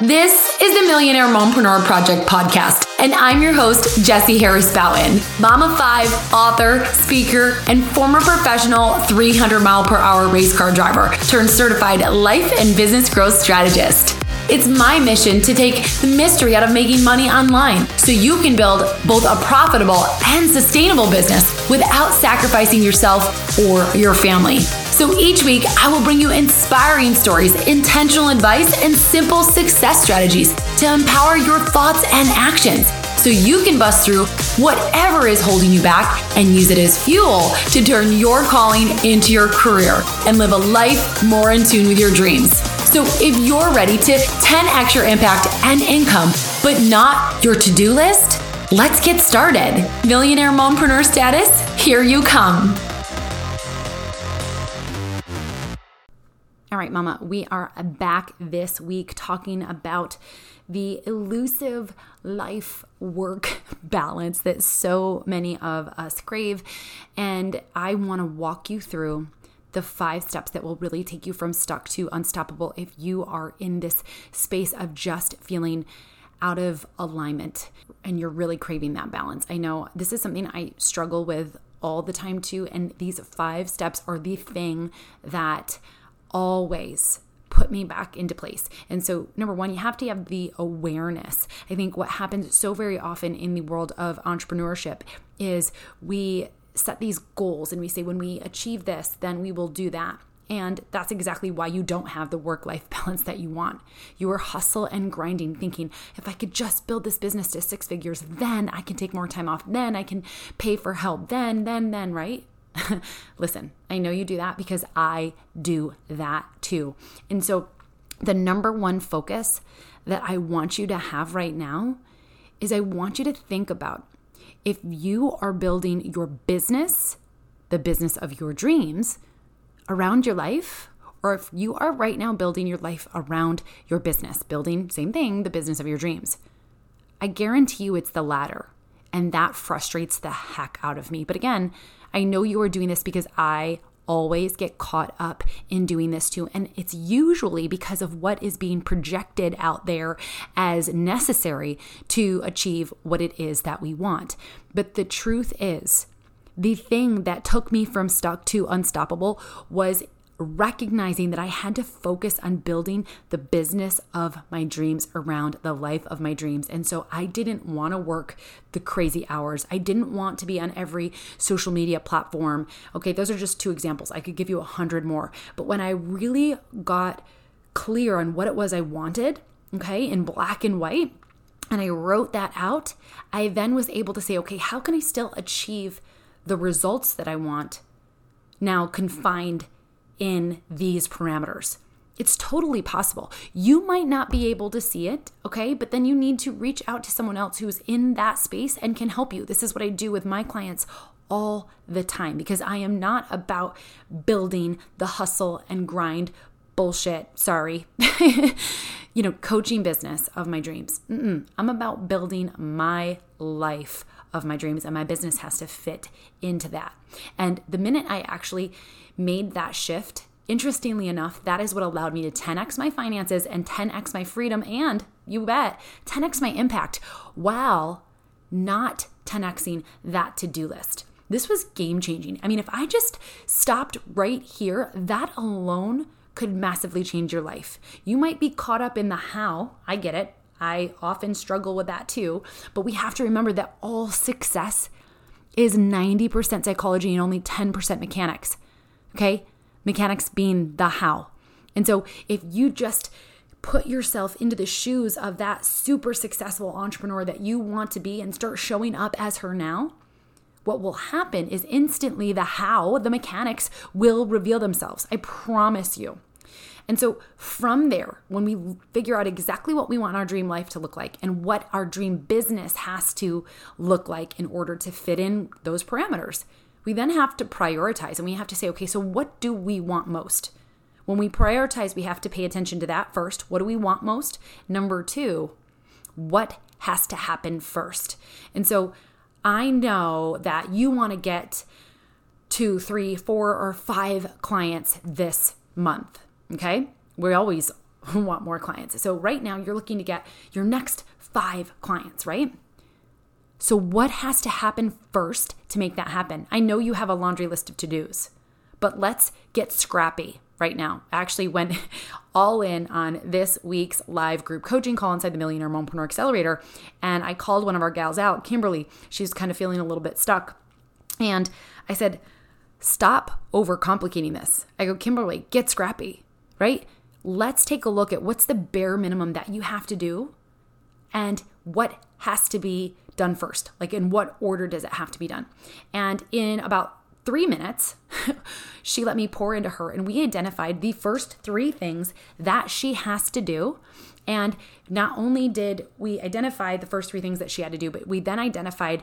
This is the Millionaire Mompreneur Project podcast, and I'm your host, Jessie Harris Bouton, of five, author, speaker, and former professional 300 mile per hour race car driver turned certified life and business growth strategist. It's my mission to take the mystery out of making money online so you can build both a profitable and sustainable business without sacrificing yourself or your family. So each week, I will bring you inspiring stories, intentional advice, and simple success strategies to empower your thoughts and actions so you can bust through whatever is holding you back and use it as fuel to turn your calling into your career and live a life more in tune with your dreams. So if you're ready to 10x your impact and income, but not your to do list, let's get started. Millionaire mompreneur status, here you come. All right, Mama, we are back this week talking about the elusive life work balance that so many of us crave. And I want to walk you through the five steps that will really take you from stuck to unstoppable if you are in this space of just feeling out of alignment and you're really craving that balance. I know this is something I struggle with all the time too. And these five steps are the thing that always put me back into place. And so, number one, you have to have the awareness. I think what happens so very often in the world of entrepreneurship is we set these goals and we say, when we achieve this, then we will do that. And that's exactly why you don't have the work life balance that you want. You are hustle and grinding, thinking, if I could just build this business to six figures, then I can take more time off, then I can pay for help, then, then, then, right? Listen, I know you do that because I do that too. And so, the number one focus that I want you to have right now is I want you to think about if you are building your business, the business of your dreams, around your life, or if you are right now building your life around your business, building, same thing, the business of your dreams. I guarantee you it's the latter. And that frustrates the heck out of me. But again, I know you are doing this because I always get caught up in doing this too. And it's usually because of what is being projected out there as necessary to achieve what it is that we want. But the truth is, the thing that took me from stuck to unstoppable was recognizing that I had to focus on building the business of my dreams around the life of my dreams. And so I didn't want to work the crazy hours. I didn't want to be on every social media platform. Okay, those are just two examples. I could give you a hundred more. But when I really got clear on what it was I wanted, okay, in black and white, and I wrote that out, I then was able to say, okay, how can I still achieve the results that I want now confined in these parameters. It's totally possible. You might not be able to see it, okay? But then you need to reach out to someone else who's in that space and can help you. This is what I do with my clients all the time because I am not about building the hustle and grind bullshit, sorry, you know, coaching business of my dreams. Mm-mm. I'm about building my life of my dreams, and my business has to fit into that. And the minute I actually made that shift, interestingly enough, that is what allowed me to 10x my finances and 10x my freedom, and you bet, 10x my impact while not 10xing that to do list. This was game changing. I mean, if I just stopped right here, that alone could massively change your life. You might be caught up in the how, I get it. I often struggle with that too. But we have to remember that all success is 90% psychology and only 10% mechanics. Okay? Mechanics being the how. And so if you just put yourself into the shoes of that super successful entrepreneur that you want to be and start showing up as her now, what will happen is instantly the how, the mechanics will reveal themselves. I promise you. And so from there, when we figure out exactly what we want our dream life to look like and what our dream business has to look like in order to fit in those parameters, we then have to prioritize and we have to say, okay, so what do we want most? When we prioritize, we have to pay attention to that first. What do we want most? Number two, what has to happen first? And so I know that you want to get two, three, four, or five clients this month. Okay. We always want more clients. So right now you're looking to get your next five clients, right? So, what has to happen first to make that happen? I know you have a laundry list of to dos, but let's get scrappy right now. I actually went all in on this week's live group coaching call inside the Millionaire Mompreneur Accelerator. And I called one of our gals out, Kimberly. She's kind of feeling a little bit stuck. And I said, Stop overcomplicating this. I go, Kimberly, get scrappy, right? Let's take a look at what's the bare minimum that you have to do and what has to be done first. Like, in what order does it have to be done? And in about three minutes, she let me pour into her, and we identified the first three things that she has to do. And not only did we identify the first three things that she had to do, but we then identified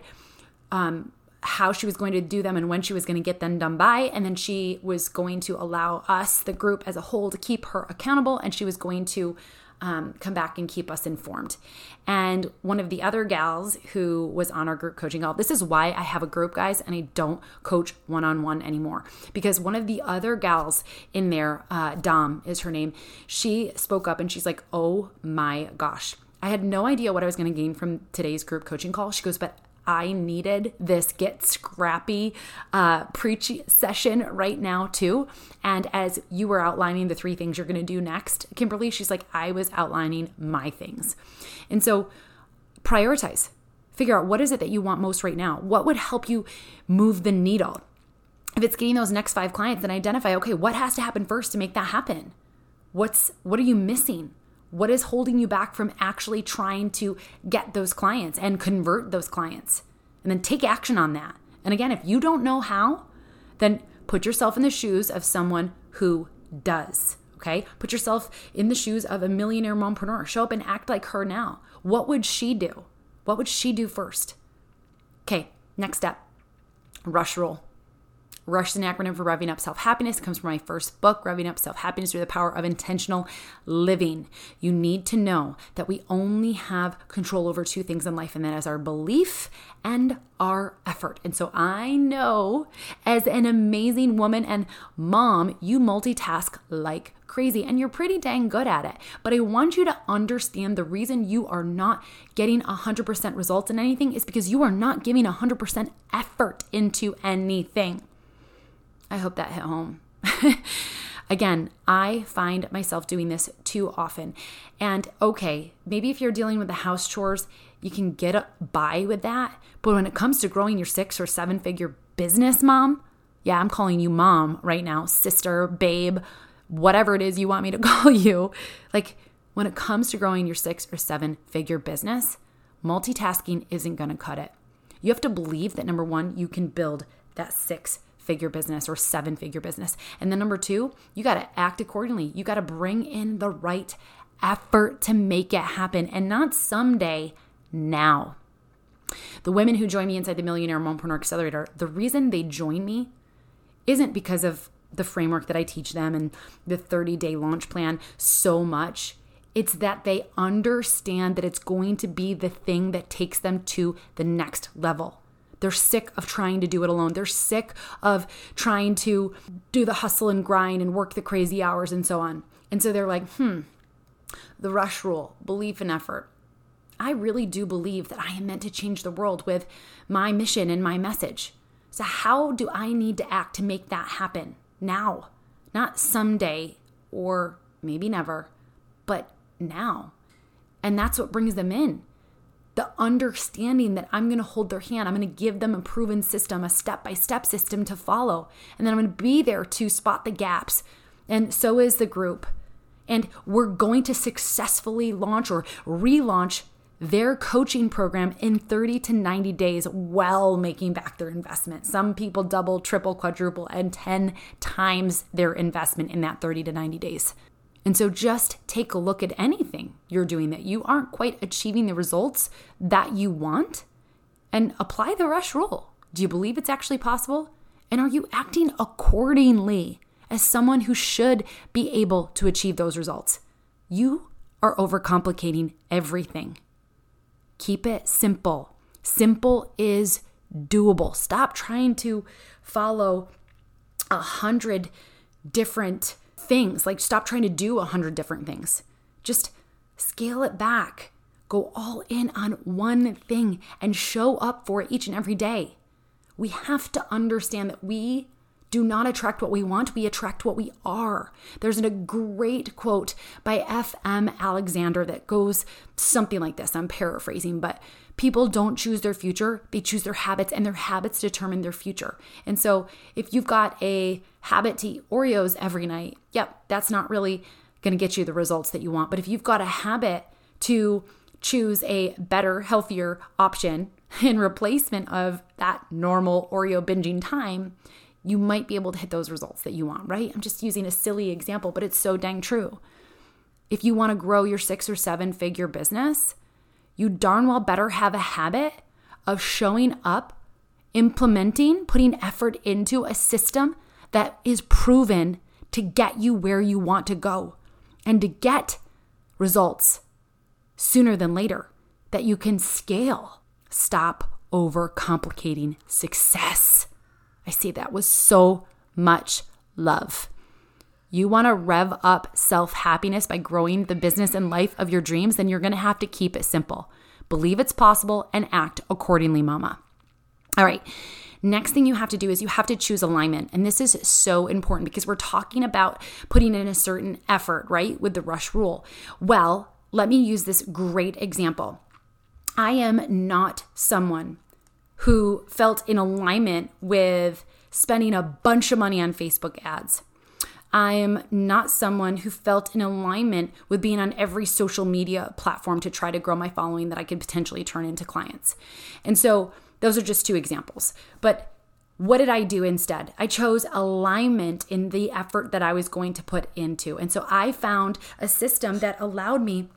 um, how she was going to do them and when she was going to get them done by. And then she was going to allow us, the group as a whole, to keep her accountable. And she was going to um, come back and keep us informed. And one of the other gals who was on our group coaching call, this is why I have a group, guys, and I don't coach one on one anymore. Because one of the other gals in there, uh, Dom is her name, she spoke up and she's like, oh my gosh. I had no idea what I was going to gain from today's group coaching call. She goes, but I needed this get scrappy uh, preach session right now, too. And as you were outlining the three things you're going to do next, Kimberly, she's like, I was outlining my things. And so prioritize, figure out what is it that you want most right now? What would help you move the needle? If it's getting those next five clients, then identify, okay, what has to happen first to make that happen? What's what are you missing? What is holding you back from actually trying to get those clients and convert those clients? And then take action on that. And again, if you don't know how, then put yourself in the shoes of someone who does. Okay? Put yourself in the shoes of a millionaire mompreneur. Show up and act like her now. What would she do? What would she do first? Okay, next step rush rule. Rush is an acronym for Revving Up Self Happiness. Comes from my first book, Revving Up Self Happiness through the Power of Intentional Living. You need to know that we only have control over two things in life, and that is our belief and our effort. And so I know as an amazing woman and mom, you multitask like crazy and you're pretty dang good at it. But I want you to understand the reason you are not getting 100% results in anything is because you are not giving 100% effort into anything. I hope that hit home. Again, I find myself doing this too often. And okay, maybe if you're dealing with the house chores, you can get by with that. But when it comes to growing your six or seven figure business, mom, yeah, I'm calling you mom right now, sister, babe, whatever it is you want me to call you. Like when it comes to growing your six or seven figure business, multitasking isn't going to cut it. You have to believe that number one, you can build that six figure business or seven figure business. And then number two, you got to act accordingly. You got to bring in the right effort to make it happen and not someday, now. The women who join me inside the Millionaire Mompreneur Accelerator, the reason they join me isn't because of the framework that I teach them and the 30 day launch plan so much. It's that they understand that it's going to be the thing that takes them to the next level. They're sick of trying to do it alone. They're sick of trying to do the hustle and grind and work the crazy hours and so on. And so they're like, hmm, the rush rule, belief and effort. I really do believe that I am meant to change the world with my mission and my message. So, how do I need to act to make that happen now? Not someday or maybe never, but now. And that's what brings them in the understanding that I'm going to hold their hand. I'm going to give them a proven system, a step by step system to follow. And then I'm going to be there to spot the gaps. And so is the group. And we're going to successfully launch or relaunch their coaching program in 30 to 90 days while making back their investment. Some people double, triple, quadruple, and 10 times their investment in that 30 to 90 days. And so just take a look at anything you're doing that you aren't quite achieving the results that you want and apply the rush rule. Do you believe it's actually possible? And are you acting accordingly as someone who should be able to achieve those results? You are overcomplicating everything. Keep it simple. Simple is doable. Stop trying to follow a hundred different things. Like, stop trying to do a hundred different things. Just scale it back. Go all in on one thing and show up for it each and every day. We have to understand that we do not attract what we want, we attract what we are. There's a great quote by F.M. Alexander that goes something like this. I'm paraphrasing, but people don't choose their future, they choose their habits, and their habits determine their future. And so if you've got a habit to eat Oreos every night, yep, that's not really going to get you the results that you want. But if you've got a habit to choose a better, healthier option in replacement of that normal Oreo binging time, you might be able to hit those results that you want, right? I'm just using a silly example, but it's so dang true. If you want to grow your six or seven figure business, you darn well better have a habit of showing up, implementing, putting effort into a system that is proven to get you where you want to go and to get results sooner than later that you can scale. Stop overcomplicating success. I say that with so much love. You want to rev up self happiness by growing the business and life of your dreams, then you're going to have to keep it simple. Believe it's possible and act accordingly, mama. All right. Next thing you have to do is you have to choose alignment. And this is so important because we're talking about putting in a certain effort, right? With the rush rule. Well, let me use this great example. I am not someone who felt in alignment with spending a bunch of money on Facebook ads. I am not someone who felt in alignment with being on every social media platform to try to grow my following that I could potentially turn into clients. And so those are just two examples. But what did I do instead? I chose alignment in the effort that I was going to put into. And so I found a system that allowed me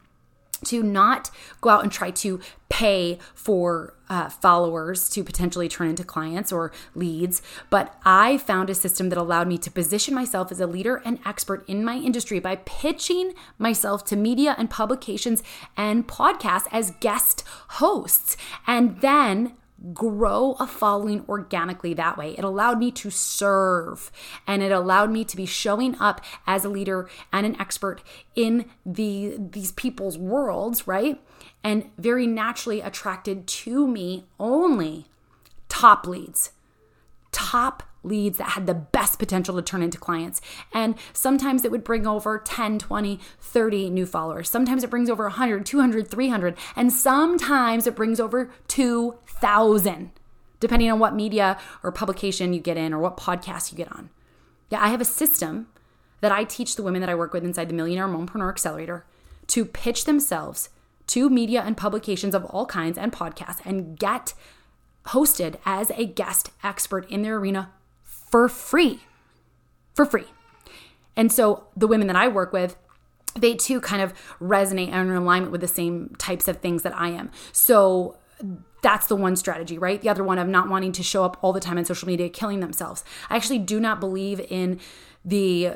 to not go out and try to pay for uh, followers to potentially turn into clients or leads, but I found a system that allowed me to position myself as a leader and expert in my industry by pitching myself to media and publications and podcasts as guest hosts. And then grow a following organically that way. It allowed me to serve and it allowed me to be showing up as a leader and an expert in the these people's worlds, right? And very naturally attracted to me only top leads. Top leads that had the best potential to turn into clients. And sometimes it would bring over 10, 20, 30 new followers. Sometimes it brings over 100, 200, 300. And sometimes it brings over 2,000, depending on what media or publication you get in or what podcast you get on. Yeah, I have a system that I teach the women that I work with inside the Millionaire Mompreneur Accelerator to pitch themselves to media and publications of all kinds and podcasts and get hosted as a guest expert in their arena for free. For free. And so the women that I work with, they too kind of resonate and are in alignment with the same types of things that I am. So that's the one strategy, right? The other one of not wanting to show up all the time on social media, killing themselves. I actually do not believe in the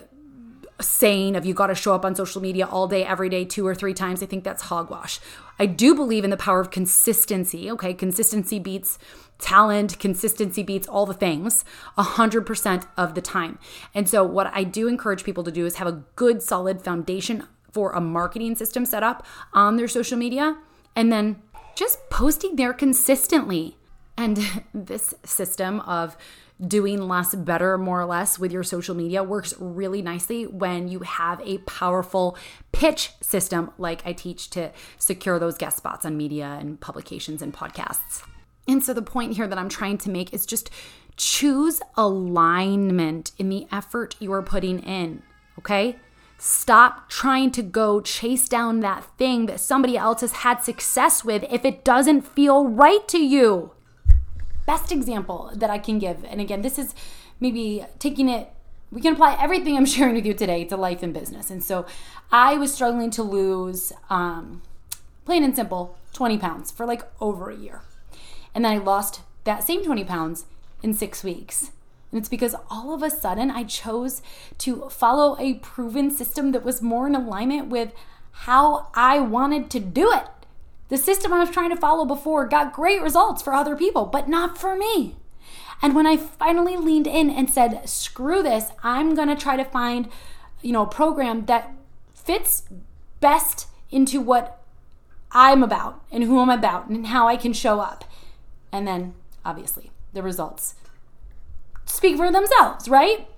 saying of you got to show up on social media all day, every day, two or three times. I think that's hogwash. I do believe in the power of consistency. Okay, consistency beats talent, consistency beats all the things 100% of the time. And so, what I do encourage people to do is have a good, solid foundation for a marketing system set up on their social media and then just posting there consistently. And this system of doing less better more or less with your social media works really nicely when you have a powerful pitch system like I teach to secure those guest spots on media and publications and podcasts. And so the point here that I'm trying to make is just choose alignment in the effort you are putting in, okay? Stop trying to go chase down that thing that somebody else has had success with if it doesn't feel right to you. Best example that I can give, and again, this is maybe taking it, we can apply everything I'm sharing with you today to life and business. And so I was struggling to lose, um, plain and simple, 20 pounds for like over a year. And then I lost that same 20 pounds in six weeks. And it's because all of a sudden I chose to follow a proven system that was more in alignment with how I wanted to do it. The system I was trying to follow before got great results for other people, but not for me. And when I finally leaned in and said, screw this, I'm gonna try to find you know, a program that fits best into what I'm about and who I'm about and how I can show up. And then obviously the results speak for themselves, right?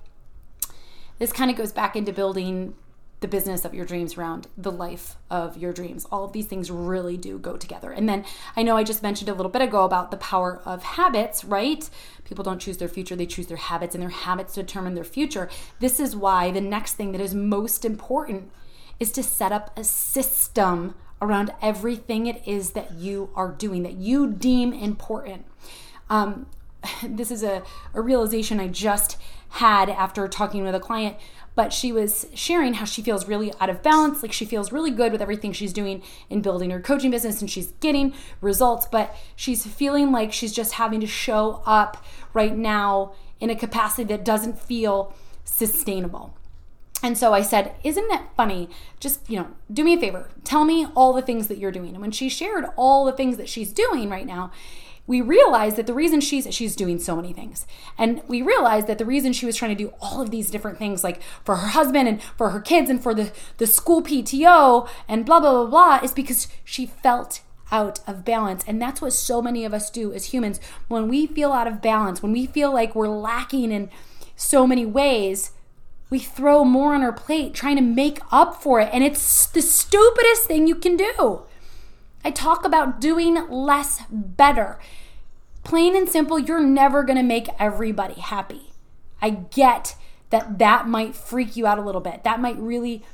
This kind of goes back into building the business of your dreams around the life of your dreams. All of these things really do go together. And then I know I just mentioned a little bit ago about the power of habits, right? People don't choose their future, they choose their habits, and their habits determine their future. This is why the next thing that is most important is to set up a system around everything it is that you are doing, that you deem important. Um, this is a, a realization I just had after talking with a client but she was sharing how she feels really out of balance like she feels really good with everything she's doing in building her coaching business and she's getting results but she's feeling like she's just having to show up right now in a capacity that doesn't feel sustainable and so I said, Isn't it funny? Just, you know, do me a favor. Tell me all the things that you're doing. And when she shared all the things that she's doing right now, we realized that the reason she's she's doing so many things. And we realized that the reason she was trying to do all of these different things like for her husband and for her kids and for the the school PTO and blah blah blah blah is because she felt out of balance. And that's what so many of us do as humans. When we feel out of balance when we feel like we're lacking in so many ways we throw more on our plate trying to make up for it. And it's the stupidest thing you can do I talk about doing less better. Plain and simple, you're never going to make everybody happy. I get that that might freak you out a little bit. That might really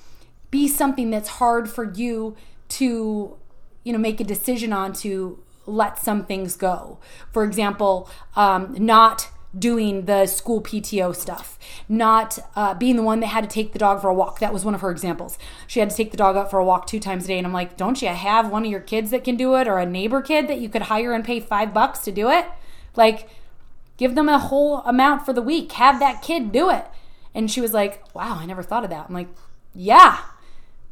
be something that's hard for you to, you know, make a decision on to let some things go. For example, um, not doing the school PTO stuff, not uh, being the one that had to take the dog for a walk. That was one of her examples. She had to take the dog out for a walk two times a day. And I'm like, don't you have one of your kids that can do it or a neighbor kid that you could hire and pay five bucks to do it? Like, give them a whole amount for the week. Have that kid do it. And she was like, wow, I never thought of that. I'm like, yeah,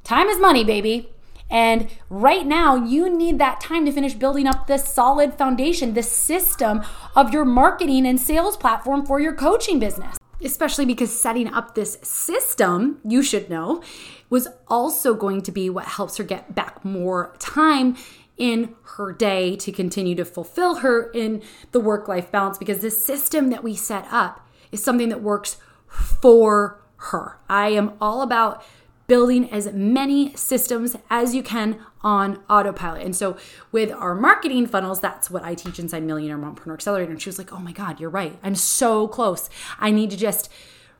time is money, baby. And right now, you need that time to finish building up this solid foundation, the system of your marketing and sales platform for your coaching business. Especially because setting up this system, you should know, was also going to be what helps her get back more time in her day to continue to fulfill her in the work life balance because the system that we set up is something that works for her. I am all about building as many systems as you can on autopilot. And so with our marketing funnels, that's what I teach inside Millionaire Mompreneur Accelerator. And she was like, oh my God, you're right. I'm so close. I need to just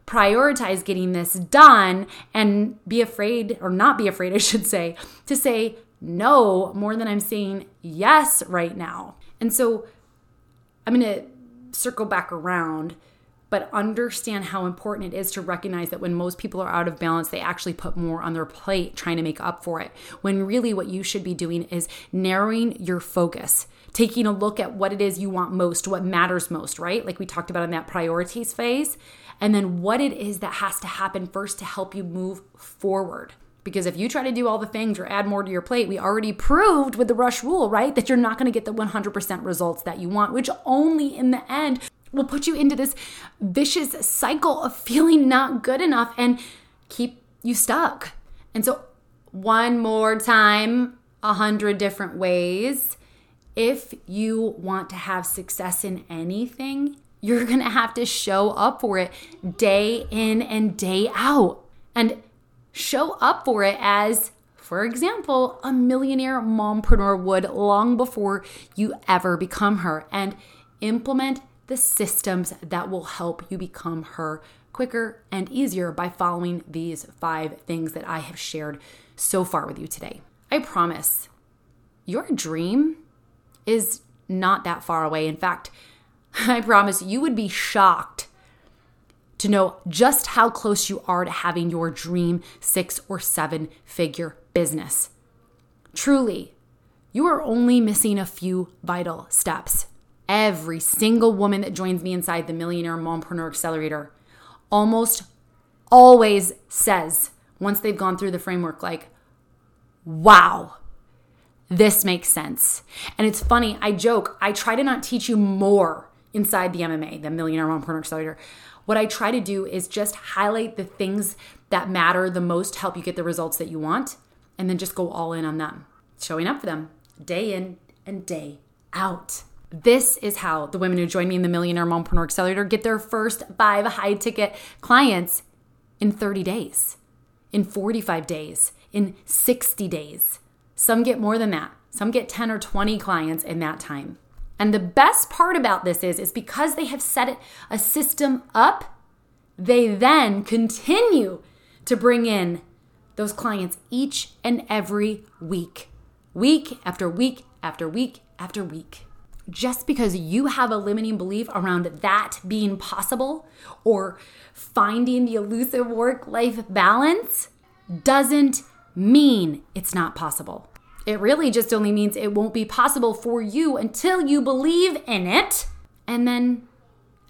prioritize getting this done and be afraid, or not be afraid, I should say, to say no more than I'm saying yes right now. And so I'm going to circle back around but understand how important it is to recognize that when most people are out of balance, they actually put more on their plate trying to make up for it. When really what you should be doing is narrowing your focus, taking a look at what it is you want most, what matters most, right? Like we talked about in that priorities phase, and then what it is that has to happen first to help you move forward. Because if you try to do all the things or add more to your plate, we already proved with the rush rule, right? That you're not going to get the 100% results that you want, which only in the end will put you into this vicious cycle of feeling not good enough and keep you stuck. And so, one more time, a hundred different ways. If you want to have success in anything, you're gonna have to show up for it day in and day out. And show up for it as, for example, a millionaire mompreneur would long before you ever become her. And implement the systems that will help you become her quicker and easier by following these five things that I have shared so far with you today. I promise your dream is not that far away. In fact, I promise you would be shocked to know just how close you are to having your dream six or seven figure business. Truly, you are only missing a few vital steps every single woman that joins me inside the Millionaire Mompreneur Accelerator almost always says, once they've gone through the framework, like, wow, this makes sense. And it's funny, I joke, I try to not teach you more inside the MMA, the Millionaire Mompreneur Accelerator. What I try to do is just highlight the things that matter the most, help you get the results that you want, and then just go all in on them, showing up for them day in and day out. This is how the women who join me in the Millionaire Mompreneur Accelerator get their first five high ticket clients in 30 days, in 45 days, in 60 days. Some get more than that. Some get 10 or 20 clients in that time. And the best part about this is, is because they have set a system up, they then continue to bring in those clients each and every week, week after week after week after week. Just because you have a limiting belief around that being possible or finding the elusive work life balance doesn't mean it's not possible. It really just only means it won't be possible for you until you believe in it and then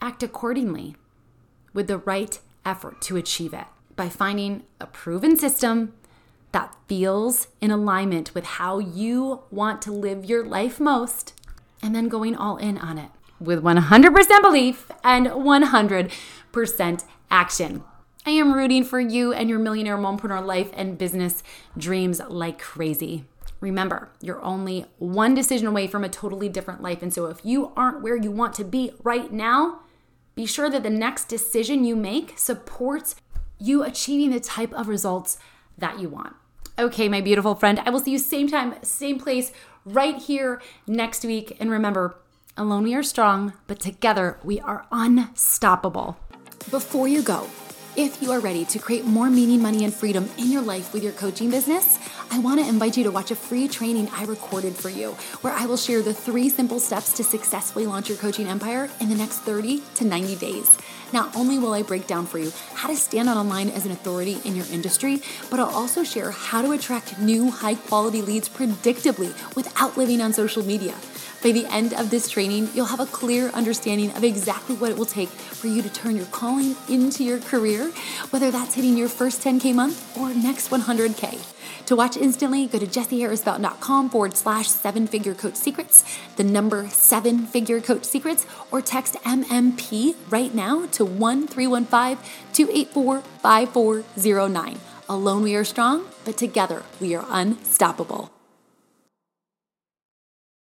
act accordingly with the right effort to achieve it by finding a proven system that feels in alignment with how you want to live your life most and then going all in on it with 100% belief and 100% action. I am rooting for you and your millionaire mompreneur life and business dreams like crazy. Remember, you're only one decision away from a totally different life. And so if you aren't where you want to be right now, be sure that the next decision you make supports you achieving the type of results that you want. Okay, my beautiful friend, I will see you same time, same place, right here next week. And remember, alone we are strong, but together we are unstoppable. Before you go, if you are ready to create more meaning, money, and freedom in your life with your coaching business, I want to invite you to watch a free training I recorded for you, where I will share the three simple steps to successfully launch your coaching empire in the next 30 to 90 days. Not only will I break down for you how to stand on online as an authority in your industry, but I'll also share how to attract new high quality leads predictably without living on social media. By the end of this training, you'll have a clear understanding of exactly what it will take for you to turn your calling into your career, whether that's hitting your first 10K month or next 100K. To watch instantly, go to jessieharrisbouton.com forward slash seven figure coach secrets, the number seven figure coach secrets, or text MMP right now to 1 284 5409. Alone we are strong, but together we are unstoppable.